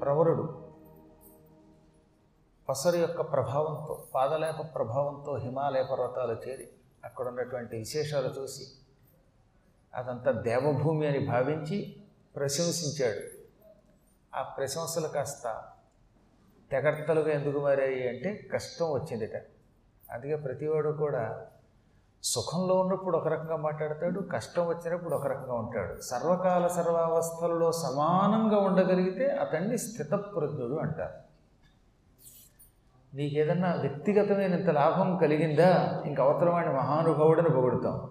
ప్రవరుడు. పసరు యొక్క ప్రభావంతో పాదలేప ప్రభావంతో హిమాలయ పర్వతాలు చేరి అక్కడ ఉన్నటువంటి విశేషాలు చూసి అదంతా దేవభూమి అని భావించి ప్రశంసించాడు. ఆ ప్రశంసలు కాస్త తెగర్తలుగా ఎందుకు మారాయి అంటే కష్టం వచ్చిందిట. అందుకే ప్రతివాడు కూడా సుఖంలో ఉన్నప్పుడు ఒక రకంగా మాట్లాడతాడు కష్టం వచ్చినప్పుడు ఒక రకంగా ఉంటాడు. సర్వకాల సర్వావస్థల్లో సమానంగా ఉండగలిగితే అతన్ని స్థితప్రజ్ఞుడు అంటారు. నీకేదన్నా వ్యక్తిగతమైనంత లాభం కలిగిందా? ఇంక అవతలవాడిని మహానుభావుడని పొగుడుతాం.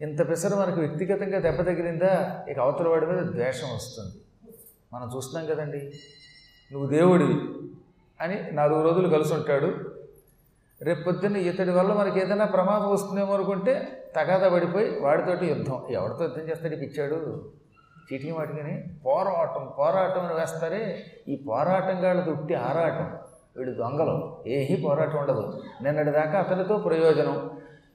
ఇంత పిసరు మనకు వ్యక్తిగతంగా దెబ్బ తగిలిందా? ఇక అవతలవాడి మీద ద్వేషం వస్తుంది. మనం చూస్తున్నాం కదండి నువ్వు దేవుడివి అని నాలుగు రోజులు కలిసి ఉంటాడు. రేపు పొద్దున్న ఇతడి వల్ల మనకి ఏదైనా ప్రమాదం వస్తుందేమో అనుకుంటే తగాదా పడిపోయి వాడితోటి యుద్ధం. ఎవరితో యుద్ధం చేస్తాడు పిచ్చాడు? చీటీ వాటికని పోరాటం పోరాటం అని వేస్తారే. ఈ పోరాటం గాళ్ళ దుట్టి ఆరాటం. వీడు దొంగలు. ఏహీ పోరాటం ఉండదు. నిన్నటి దాకా అతనితో ప్రయోజనం.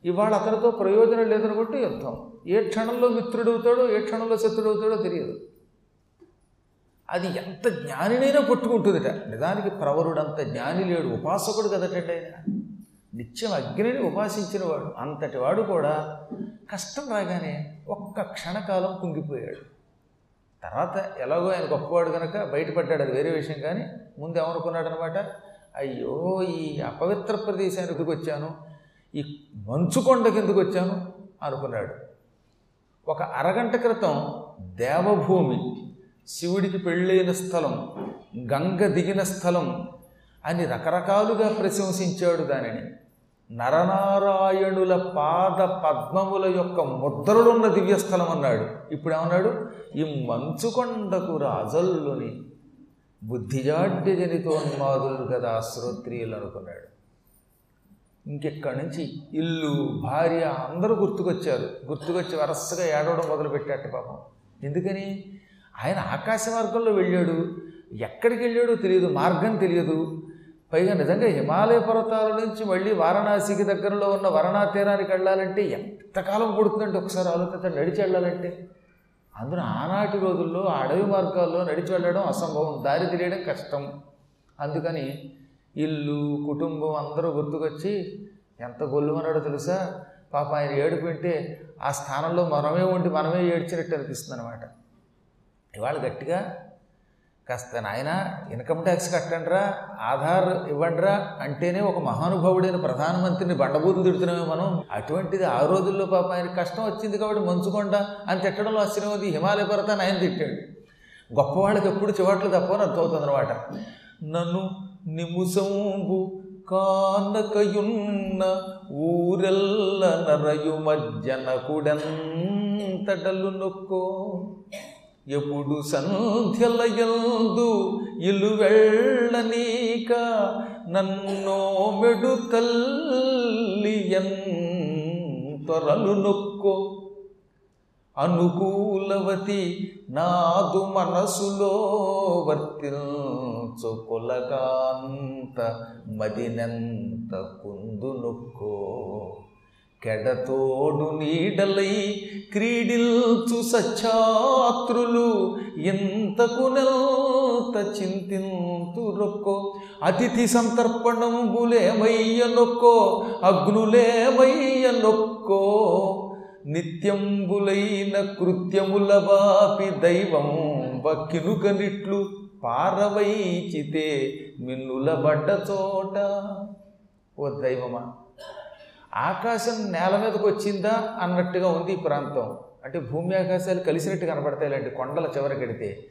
ఇవాళ అతనితో ప్రయోజనం లేదనుకుంటే యుద్ధం. ఏ క్షణంలో మిత్రుడవుతాడో ఏ క్షణంలో శత్రుడవుతాడో తెలియదు. అది ఎంత జ్ఞానినైనా కొట్టుకుంటుందిట. నిజానికి ప్రవరుడంత జ్ఞాని లేడు. ఉపాసకుడు కదటండి ఆయన. నిత్యం అగ్నిని ఉపాసించిన వాడు అంతటి వాడు కూడా కష్టం రాగానే ఒక్క క్షణకాలం కుంగిపోయాడు. తర్వాత ఎలాగో ఆయన గొప్పవాడు కనుక బయటపడ్డాడు అది వేరే విషయం కానీ ముందు ఏమనుకున్నాడనమాట అయ్యో ఈ అపవిత్ర ప్రదేశానికి ఎందుకు వచ్చాను? ఈ మంచుకొండకి ఎందుకు వచ్చాను? అనుకున్నాడు. ఒక అరగంట క్రితం దేవభూమి శివుడికి పెళ్ళైన స్థలం గంగ దిగిన స్థలం అని రకరకాలుగా ప్రశంసించాడు దానిని. నరనారాయణుల పాద పద్మముల యొక్క ముద్రలున్న దివ్యస్థలం అన్నాడు. ఇప్పుడు ఏమన్నాడు ఈ మంచుకొండకు రాజల్లుని బుద్ధిజాడ్యజనితోన్మాదులు కదా శ్రోత్రియులు అనుకున్నాడు. ఇంకెక్కడి నుంచి? ఇల్లు భార్య అందరూ గుర్తుకొచ్చారు. గుర్తుకొచ్చి వరసగా ఏడవడం మొదలుపెట్టాట పాపం. ఎందుకని? ఆయన ఆకాశ మార్గంలో వెళ్ళాడు. ఎక్కడికి వెళ్ళాడో తెలియదు మార్గం తెలియదు. పైగా నిజంగా హిమాలయ పర్వతాల నుంచి మళ్ళీ వారణాసికి దగ్గరలో ఉన్న వరణా తీరానికి వెళ్ళాలంటే ఎంతకాలం పడుతుందంటే ఒకసారి ఆలోచించండి నడిచి వెళ్ళాలంటే? అందులో ఆనాటి రోజుల్లో అడవి మార్గాల్లో నడిచి వెళ్ళడం అసంభవం దారి తెలియడం కష్టం. అందుకని ఇల్లు కుటుంబం అందరూ గుర్తుకొచ్చి ఎంత గొల్లుమన్నాడో తెలుసా? పాప ఆయన ఏడుపు వింటే ఆ స్థానంలో మనమే ఉండి మనమే ఏడ్చినట్టు అనిపిస్తుంది అనమాట ఇవాళ గట్టిగా కాస్త నాయన ఇన్కమ్ ట్యాక్స్ కట్టండిరా ఆధార్ ఇవ్వండిరా అంటేనే ఒక మహానుభావుడైన ప్రధానమంత్రిని బండబూతులు తిడుతున్నామే మనం. అటువంటిది ఆ రోజుల్లో పాప ఆయన కష్టం వచ్చింది కాబట్టి మంచుకొండ అని తిట్టడంలో ఆశ్చర్యం హిమాలయ పర్వతాన్ని ఆయన తిట్టాడు. గొప్పవాళ్ళకి ఎప్పుడు చివాట్లు తప్పని అర్థమవుతుంది అనమాట నన్ను నిముసంబు కానకయున్న ఊరెల్ల నరయు మజ్జనకుడెంతడలు నొక్కో. ఎప్పుడు సంధ్యలయందు ఇల్లు వెళ్ళనీక నన్నో మెడు తల్లి త్వరలు నొక్కో. అనుకూలవతి నాదు మనసులో వర్తిల్చు కొలగాంత మదినెంత కుందు నొక్కో. కెడతోడు నీడలై క్రీడిల్చు సచ్చాత్రులు ఎంతకు నెల్త చింతింతు రొక్కో. అతిథి సంతర్పణంబులేమయ్య నొక్కో అగ్నులేమయ్య నొక్కో నిత్యంబులైన కృత్యముల వాపి దైవం వక్కినుకనిట్లు పారవైచితే మిన్నుల బడ్డ చోట ఓ దైవమా. ఆకాశం నేల మీదకి వచ్చిందా అన్నట్టుగా ఉంది ఈ ప్రాంతం. అంటే భూమి ఆకాశాలు కలిసినట్టు కనపడతాయి ఇలాంటి కొండల చివరకెడితే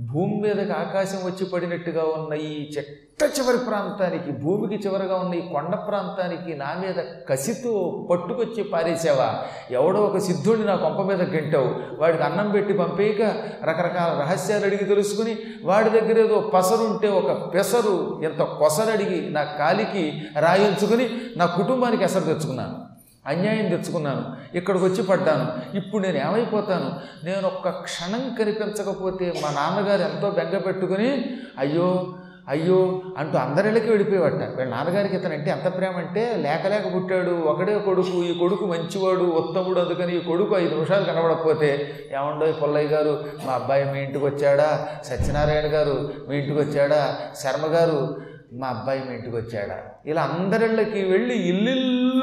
భూమి మీదకి ఆకాశం వచ్చి పడినట్టుగా ఉన్న ఈ చెట్ట చివరి ప్రాంతానికి భూమికి చివరగా ఉన్న ఈ కొండ ప్రాంతానికి నా మీద కసితో పట్టుకొచ్చి పారేసావా? ఎవడో ఒక సిద్ధుడిని నా కొంప మీద గెంటావు. వాడికి అన్నం పెట్టి పంపేయక రకరకాల రహస్యాలు అడిగి తెలుసుకుని వాడి దగ్గర ఏదో పసరుంటే ఒక పెసరు ఎంత కొసరడిగి నా కాలికి రాయించుకుని నా కుటుంబానికి ఎసరు తెచ్చుకున్నాను. అన్యాయం తెచ్చుకున్నాను. ఇక్కడికి వచ్చి పడ్డాను. ఇప్పుడు నేను ఏమైపోతాను? నేను ఒక్క క్షణం కనిపించకపోతే మా నాన్నగారు ఎంతో బెంగ పెట్టుకుని అయ్యో అయ్యో అంటూ అందరిళ్ళకి వెళ్ళిపోయేవాట. వీళ్ళ నాన్నగారికి ఇతను అంటే ఎంత ప్రేమ అంటే లేక లేక పుట్టాడు. ఒకడే కొడుకు ఈ కొడుకు మంచివాడు ఉత్తముడు అందుకని ఈ కొడుకు ఐదు నిమిషాలు కనబడకపోతే ఏమండో పుల్లయ్య గారు మా అబ్బాయి మీ ఇంటికి వచ్చాడా? సత్యనారాయణ గారు మీ ఇంటికి వచ్చాడా? శర్మ గారు మా అబ్బాయి మీ ఇంటికి వచ్చాడా? ఇలా అందరిళ్ళకి వెళ్ళి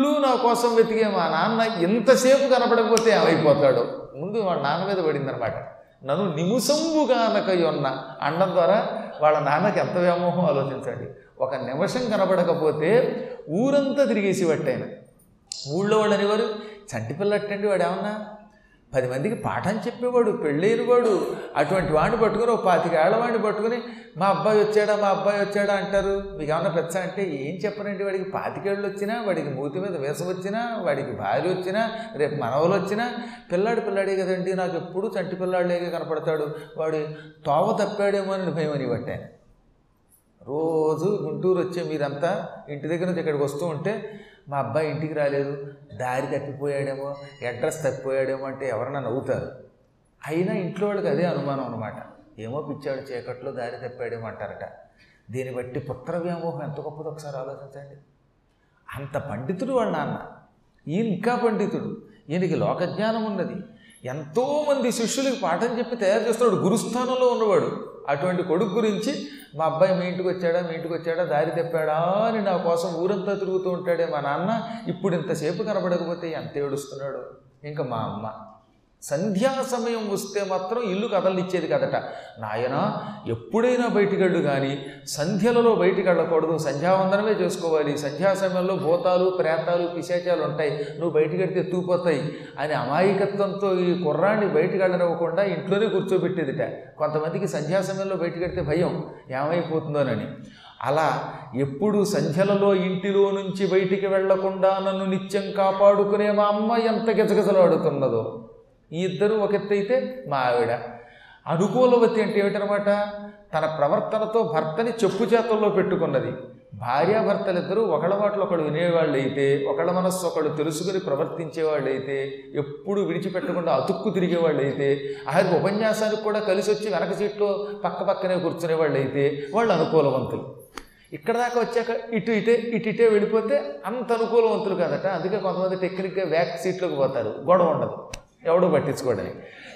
ఇల్లు నా కోసం వెతికే మా నాన్న ఎంతసేపు కనపడకపోతే ఏమైపోతాడు? ముందు వాడు నాన్న మీద పడిందనమాట నన్ను నిముసంబుగానకయున్న అండం ద్వారా వాళ్ళ నాన్నకి ఎంత వ్యామోహం ఆలోచించండి. ఒక నిమిషం కనపడకపోతే ఊరంతా తిరిగేసి పట్టాయన. ఊళ్ళో వాళ్ళు అనేవారు చంటిపిల్ల పిల్లట్టండి వాడు ఏమన్నా పది మందికి పాఠం చెప్పేవాడు పెళ్ళైన వాడు అటువంటి వాడిని పట్టుకుని ఒక పాతిక ఏళ్ళవాడిని పట్టుకుని మా అబ్బాయి వచ్చాడా మా అబ్బాయి వచ్చాడా? అంటారు. మీకు ఏమన్నా పెచ్చ అంటే ఏం చెప్పనండి వాడికి పాతికేళ్ళు వచ్చినా వాడికి మూతి మీద వేసం వచ్చినా వాడికి భార్య వచ్చినా రేపు మనవలు వచ్చినా పిల్లాడు పిల్లాడే కదండి నాకు ఎప్పుడు చంటి పిల్లాడులేగా కనపడతాడు. వాడు తోవ తప్పాడేమో అని భయం అని పట్టాను రోజు గుంటూరు వచ్చే మీరంతా ఇంటి దగ్గర నుంచి ఇక్కడికి వస్తూ ఉంటే మా అబ్బాయి ఇంటికి రాలేదు దారి తప్పిపోయాడేమో అడ్రస్ తప్పిపోయాడేమో అంటే ఎవరన్నా నవ్వుతారు. అయినా ఇంట్లో వాళ్ళకి అదే అనుమానం అనమాట ఏమో పిచ్చాడు చీకట్లో దారి తప్పాడేమో అంటారట. దీన్ని బట్టి పుత్ర వ్యామోహం ఎంత గొప్పదో ఒకసారి ఆలోచించండి. అంత పండితుడు వాళ్ళ నాన్న. ఈయన ఇంకా పండితుడు. ఈయనకి లోకజ్ఞానం ఉన్నది. ఎంతోమంది శిష్యులకి పాఠం చెప్పి తయారు చేస్తున్నాడు. గురుస్థానంలో ఉన్నవాడు. అటువంటి కొడుకు గురించి మా అబ్బాయి మీ ఇంటికి వచ్చాడా మీ ఇంటికి వచ్చాడా దారి తెప్పాడా అని నా కోసం ఊరంతా తిరుగుతూ ఉంటాడే మా నాన్న. ఇప్పుడు ఇంతసేపు కనబడకపోతే ఎంత ఏడుస్తున్నాడు? ఇంకా మా అమ్మ. సంధ్యా సమయం వస్తే మాత్రం ఇల్లు కదలిచ్చేది కదట. నాయన ఎప్పుడైనా బయటికెళ్ళు కానీ సంధ్యలలో బయటికి వెళ్ళకూడదు సంధ్యావందనమే చేసుకోవాలి. సంధ్యా సమయంలో భూతాలు ప్రేతాలు పిశాచాలు ఉంటాయి. నువ్వు బయటికి తూపోతాయి. అని అమాయకత్వంతో ఈ కుర్రాన్ని బయటికి వెళ్ళనివ్వకుండా ఇంట్లోనే కూర్చోబెట్టేదిట. కొంతమందికి సంధ్యా సమయంలో బయటికి భయం. ఏమైపోతుందోనని. అలా ఎప్పుడు సంధ్యలలో ఇంటిలో నుంచి బయటికి వెళ్ళకుండా నన్ను నిత్యం కాపాడుకునే మా అమ్మ ఎంత గిజగిజలాడుతున్నదో. ఈ ఇద్దరు ఒక ఎత్తు అయితే మా ఆవిడ. అనుకూలవతి అంటే ఏమిటనమాట? తన ప్రవర్తనతో భర్తని చెప్పు చేతల్లో పెట్టుకున్నది. భార్యాభర్తలిద్దరూ ఒకళ్ళ మాటలు ఒకళ్ళు వినేవాళ్ళు అయితే ఒకళ్ళ మనస్సు ఒకళ్ళు తెలుసుకుని ప్రవర్తించేవాళ్ళు అయితే ఎప్పుడు విడిచిపెట్టకుండా అతుక్కు తిరిగేవాళ్ళు అయితే ఆయన ఉపన్యాసానికి కూడా కలిసి వచ్చి వెనక సీట్లో పక్క పక్కనే కూర్చునేవాళ్ళు అయితే వాళ్ళు అనుకూలవంతులు. ఇక్కడ దాకా వచ్చాక ఇటు ఇటే ఇటు ఇటే వెళ్ళిపోతే అంత అనుకూలవంతులు కాదట. అందుకే కొంతమంది టెక్నిక్గా బ్యాక్ సీట్లోకి పోతారు. గొడవ ఉండదు. ఎవడో పట్టించుకోడని.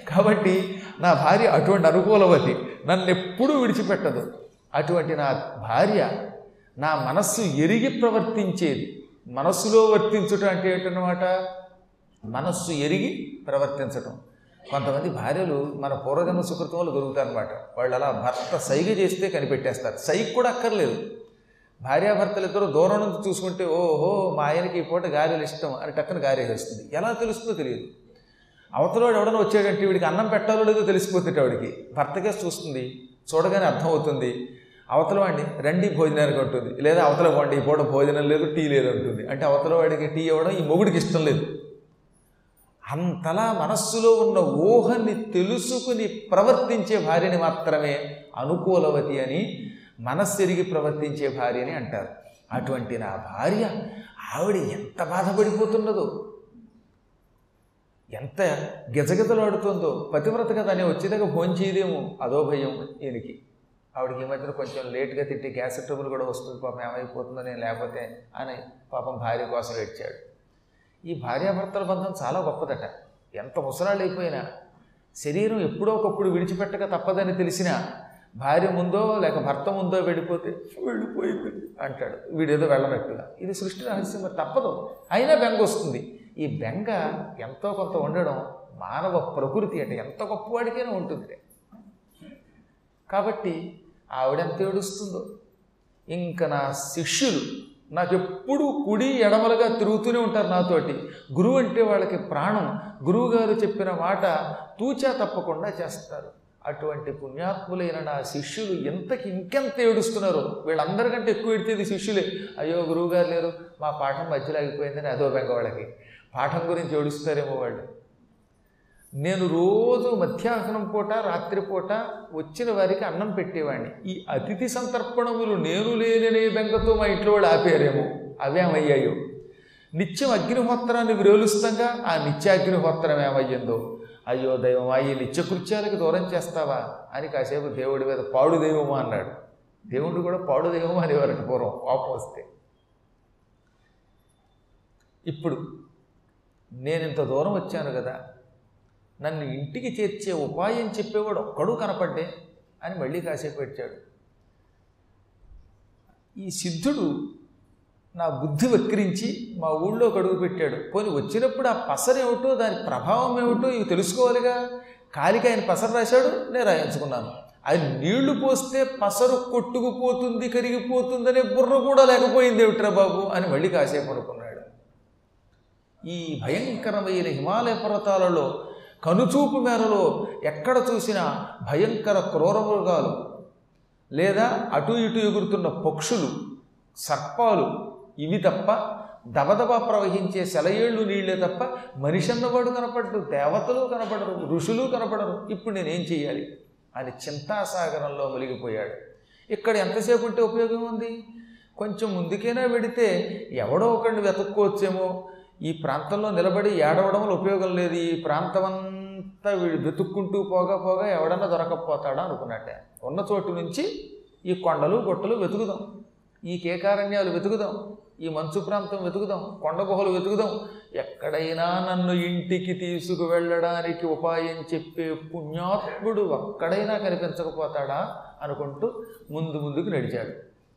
కాబట్టి నా భార్య అటువంటి అనుకూలవతి నన్ను ఎప్పుడూ విడిచిపెట్టదు. అటువంటి నా భార్య నా మనస్సు ఎరిగి ప్రవర్తించేది. మనస్సులో వర్తించుట అంటే ఏంటన్నమాట? మనస్సు ఎరిగి ప్రవర్తించటం. కొంతమంది భార్యలు మన పూర్వజన్మ సుకృతంలో దొరుకుతారనమాట వాళ్ళు అలా భర్త సైగ చేస్తే కనిపెట్టేస్తారు. సైగ కూడా అక్కర్లేదు. భార్యాభర్తలు ఇద్దరు దూరం నుంచి చూసుకుంటే ఓహో మా ఆయనకి ఈ పూట గారెలు ఇష్టం అని టక్కన గారేసేస్తుంది. ఎలా తెలుస్తుందో తెలియదు. అవతలవాడు ఎవడన్నా వచ్చాడంటే వీడికి అన్నం పెట్టాలో లేదో తెలిసిపోతుంటే వాడికి. భర్తకే చూస్తుంది చూడగానే అర్థమవుతుంది అవతల వాడిని రండి భోజనానికి ఉంటుంది లేదా అవతల వాడిని ఈ పూట భోజనం లేదు టీ లేదు అంటుంది. అంటే అవతల వాడికి టీ ఇవ్వడం ఈ మొగుడికి ఇష్టం లేదు. అంతలా మనస్సులో ఉన్న ఊహని తెలుసుకుని ప్రవర్తించే భార్యని మాత్రమే అనుకూలవతి అని మనస్సెరిగి ప్రవర్తించే భార్య అని అంటారు. అటువంటి నా భార్య ఆవిడ ఎంత బాధపడిపోతున్నదో. ఎంత గిజగిజలాడుతుందో. పతివ్రత కదా అని వచ్చేదాకా భోంచేదేమో అదో భయం ఈయనకి. ఆవిడకి ఈ మధ్యన కొంచెం లేట్గా తిట్టి గ్యాస్ ట్రబుల్ కూడా వస్తుంది. పాపం ఏమైపోతుందో నేను లేకపోతే అని పాపం భార్య కోసం ఏడ్చాడు ఈ భార్యాభర్తల బంధం చాలా గొప్పదట. ఎంత ముసలాళ్ళు అయిపోయినా శరీరం ఎప్పుడో ఒకప్పుడు విడిచిపెట్టక తప్పదని తెలిసినా భార్య ముందో లేక భర్త ముందో వెళ్ళిపోతే వెళ్ళిపోయింది అంటాడు. వీడేదో వెళ్ళనట్టుగా. ఇది సృష్టి రహస్యం తప్పదు. అయినా బెంగ వస్తుంది ఈ బెంగ ఎంతో కొంత ఉండడం మానవ ప్రకృతి అంటే ఎంత గొప్పవాడికైనా ఉంటుంది కాబట్టి ఆవిడెంత ఏడుస్తుందో. ఇంకా నా శిష్యులు నాకెప్పుడు కుడి ఎడమలుగా తిరుగుతూనే ఉంటారు నాతోటి. గురువు అంటే వాళ్ళకి ప్రాణం. గురువు గారు చెప్పిన మాట తూచా తప్పకుండా చేస్తారు. అటువంటి పుణ్యాత్ములైన నా శిష్యులు ఎంతకి ఇంకెంత ఏడుస్తున్నారు. వీళ్ళందరికంటే ఎక్కువ ఎడితేది శిష్యులే. అయ్యో గురువుగారు లేరు మా పాఠం మధ్యలో అయిపోయిందని అదో బెంగ వాళ్ళకి. పాఠం గురించి ఏడుస్తారేమో వాళ్ళు. నేను రోజు మధ్యాహ్నం పూట రాత్రిపూట వచ్చిన వారికి అన్నం పెట్టేవాడిని. ఈ అతిథి సంతర్పణములు నేను లేననే బెంగతో మా ఇంట్లో వాళ్ళు ఆపేరేమో. అవేమయ్యాయో నిత్యం అగ్నిహోత్రాన్ని విరోలుస్తంగా ఆ నిత్యాగ్నిహోత్రం ఏమయ్యిందో? అయ్యో దైవమా ఈ నిత్యకృత్యాలకు దూరం చేస్తావా? అని కాసేపు దేవుడి మీద పాడు దైవమా అన్నాడు. దేవుడు కూడా పాడు దైవం అనేవారట పూర్వం కోపం వస్తే. ఇప్పుడు నేను ఇంత దూరం వచ్చాను కదా నన్ను ఇంటికి చేర్చే ఉపాయం చెప్పేవాడు ఒక్కడూ కనపడ్డే అని మళ్ళీ కాసేపు పెట్టాడు ఈ సిద్ధుడు నా బుద్ధి వక్రించి మా ఊళ్ళో కడుగు పెట్టాడు. పోని వచ్చినప్పుడు ఆ పసరేమిటో దాని ప్రభావం ఏమిటో ఇవి తెలుసుకోవాలిగా? కాలికి ఆయన పసరు రాశాడు? నేను రాయించుకున్నాను. అది నీళ్ళు పోస్తే పసరు కొట్టుకుపోతుంది కరిగిపోతుందనే బుర్ర కూడా లేకపోయింది ఏమిట్రా బాబు అని మళ్ళీ కాసేపు అనుకున్నాడు. ఈ భయంకరమైన హిమాలయ పర్వతాలలో కనుచూపు మేరలో ఎక్కడ చూసినా భయంకర క్రూర మృగాలు లేదా అటు ఇటు ఎగురుతున్న పక్షులు సర్పాలు. ఇవి తప్ప దబదబా ప్రవహించే సెలయేళ్ళు నీళ్ళే తప్ప మనిషి అన్నవాడు కనపడరు దేవతలు కనపడరు ఋషులు కనపడరు. ఇప్పుడు నేనేం చేయాలి అని చింతాసాగరంలో మునిగిపోయాడు. ఇక్కడ ఎంతసేపు ఉంటే ఉపయోగం ఉంది? కొంచెం ముందుకైనా వెడితే ఎవడో ఒకరిని వెతుక్కోవచ్చేమో? ఈ ప్రాంతంలో నిలబడి ఏడవడం వల్ల ఉపయోగం లేదు. ఈ ప్రాంతమంతా వీడు వెతుక్కుంటూ పోగా పోగా ఎవడన్నా దొరకపోతాడా అనుకున్నట్టే. ఉన్న చోటు నుంచి ఈ కొండలు గొట్టలు వెతుకుదాం. ఈ కేకారణ్యాలు వెతుకుదాం. ఈ మంచు ప్రాంతం వెతుకుదాం. కొండ గుహలు వెతుకుదాం. ఎక్కడైనా నన్ను ఇంటికి తీసుకువెళ్ళడానికి ఉపాయం చెప్పే పుణ్యాత్ముడు ఒక్కడైనా కనిపించకపోతాడా అనుకుంటూ ముందు ముందుకు నడిచాడు.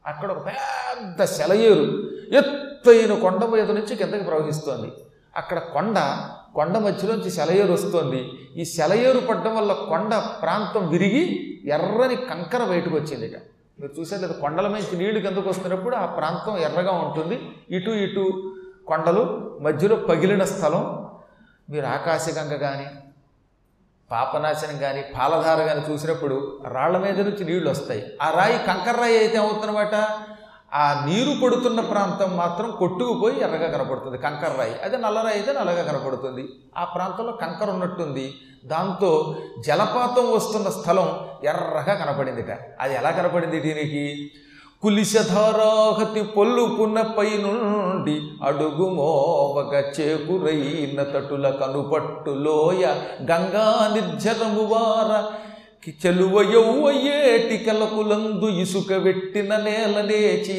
అక్కడ ఒక పెద్ద సెలయేరు. ఎత్తైన కొండ మీద నుంచి కిందకి ప్రవహిస్తోంది. అక్కడ కొండ కొండ మధ్యలోంచి సెలయేరు వస్తోంది. ఈ సెలయేరు పడ్డం వల్ల కొండ ప్రాంతం విరిగి ఎర్రని కంకర బయటకు వచ్చిందిట మీరు చూసారు లేదా కొండల మీద నీళ్ళు కిందకు వస్తున్నప్పుడు ఆ ప్రాంతం ఎర్రగా ఉంటుంది. ఇటు ఇటు కొండలు మధ్యలో పగిలిన స్థలం. మీరు ఆకాశగంగ కానీ పాపనాశనం కానీ పాలధార కానీ చూసినప్పుడు రాళ్ళ మీద నుంచి నీళ్ళు వస్తాయి. ఆ రాయి కంకర రాయి అయితే అవుతున్నమాట ఆ నీరు పడుతున్న ప్రాంతం మాత్రం కొట్టుకుపోయి ఎర్రగా కనపడుతుంది. కంకర రాయి. అదే నల్లరాయి అయితే నల్లగా కనపడుతుంది. ఆ ప్రాంతంలో కంకర ఉన్నట్టుంది. దాంతో జలపాతం వస్తున్న స్థలం ఎర్రగా కనపడిందిట. అది ఎలా కనపడింది దీనికి? కులిశధారాహతి పొల్లు పున్నపై నుండి అడుగు మోవగ చేకురైన తటుల కనుపట్టులోయ గంగా నిర్జరము వార చెలువ యౌవయేటి ఇసుక వెట్టిన నేల నేచి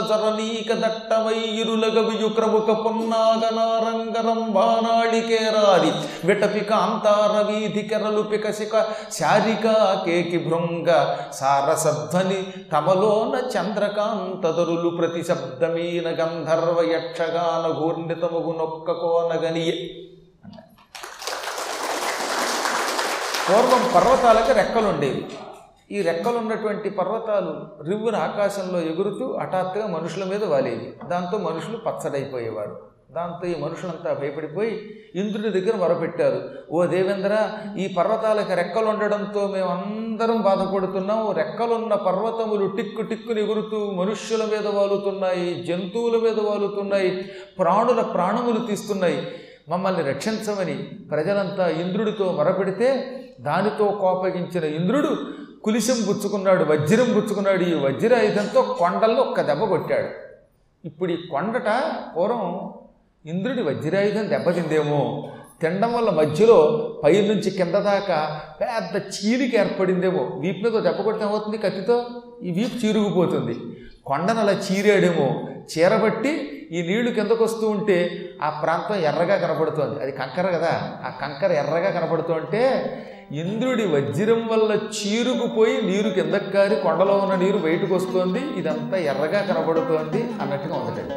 జరనీక దట్టమై ఇరులగవియు క్రముక పొన్నాగనారంగరం బాణాళికేరాది విటపి కాంతార వీధి కెరలు పికసిక శారికా కేకి భృంగ సారసధ్వని తమలోన చంద్రకాంతదరులు ప్రతి శబ్దమీన గంధర్వ యక్షగాన ఘూర్ణితముగు నొక్క కోనగనియే. పూర్వం పర్వతాలకు రెక్కలు ఉండేవి ఈ రెక్కలు ఉన్నటువంటి పర్వతాలు రివ్వున ఆకాశంలో ఎగురుతూ హఠాత్తుగా మనుషుల మీద వాలేవి. దాంతో మనుషులు పచ్చడైపోయేవారు. దాంతో ఈ మనుషులంతా భయపడిపోయి ఇంద్రుడి దగ్గర మొరపెట్టారు. ఓ దేవేంద్ర ఈ పర్వతాలకు రెక్కలు ఉండడంతో మేమందరం బాధపడుతున్నాం. రెక్కలున్న పర్వతములు టిక్కు టిక్కుని ఎగురుతూ మనుష్యుల మీద వాలుతున్నాయి జంతువుల మీద వాలుతున్నాయి ప్రాణుల ప్రాణములు తీస్తున్నాయి. మమ్మల్ని రక్షించమని ప్రజలంతా ఇంద్రుడితో మొరపెడితే దానితో కోపగించిన ఇంద్రుడు కులిశం గుచ్చుకున్నాడు వజ్రం గుచ్చుకున్నాడు ఈ వజ్రాయుధంతో కొండల్లో ఒక్క దెబ్బ కొట్టాడు. ఇప్పుడు ఈ కొండట పూర్వం ఇంద్రుడి వజ్రాయుధం దెబ్బతిందేమో. తినడం వల్ల మధ్యలో పై నుంచి కింద దాకా పెద్ద చీలిక ఏర్పడిందేమో. వీపు మీద దెబ్బ కొడితే ఏమవుతుంది కత్తితో? ఈ వీపు చీరుకుపోతుంది కొండను అలా చీరాడేమో. చీరబట్టి ఈ నీళ్ళు కిందకు వస్తూ ఉంటే ఆ ప్రాంతం ఎర్రగా కనపడుతోంది. అది కంకర కదా. ఆ కంకర ఎర్రగా కనపడుతూ ఉంటే ఇంద్రుడి వజ్రం వల్ల చీరుకుపోయి నీరు కిందకు కారి కొండలో ఉన్న నీరు బయటకు వస్తోంది. ఇదంతా ఎర్రగా కనబడుతోంది అన్నట్టుగా ఉండటండి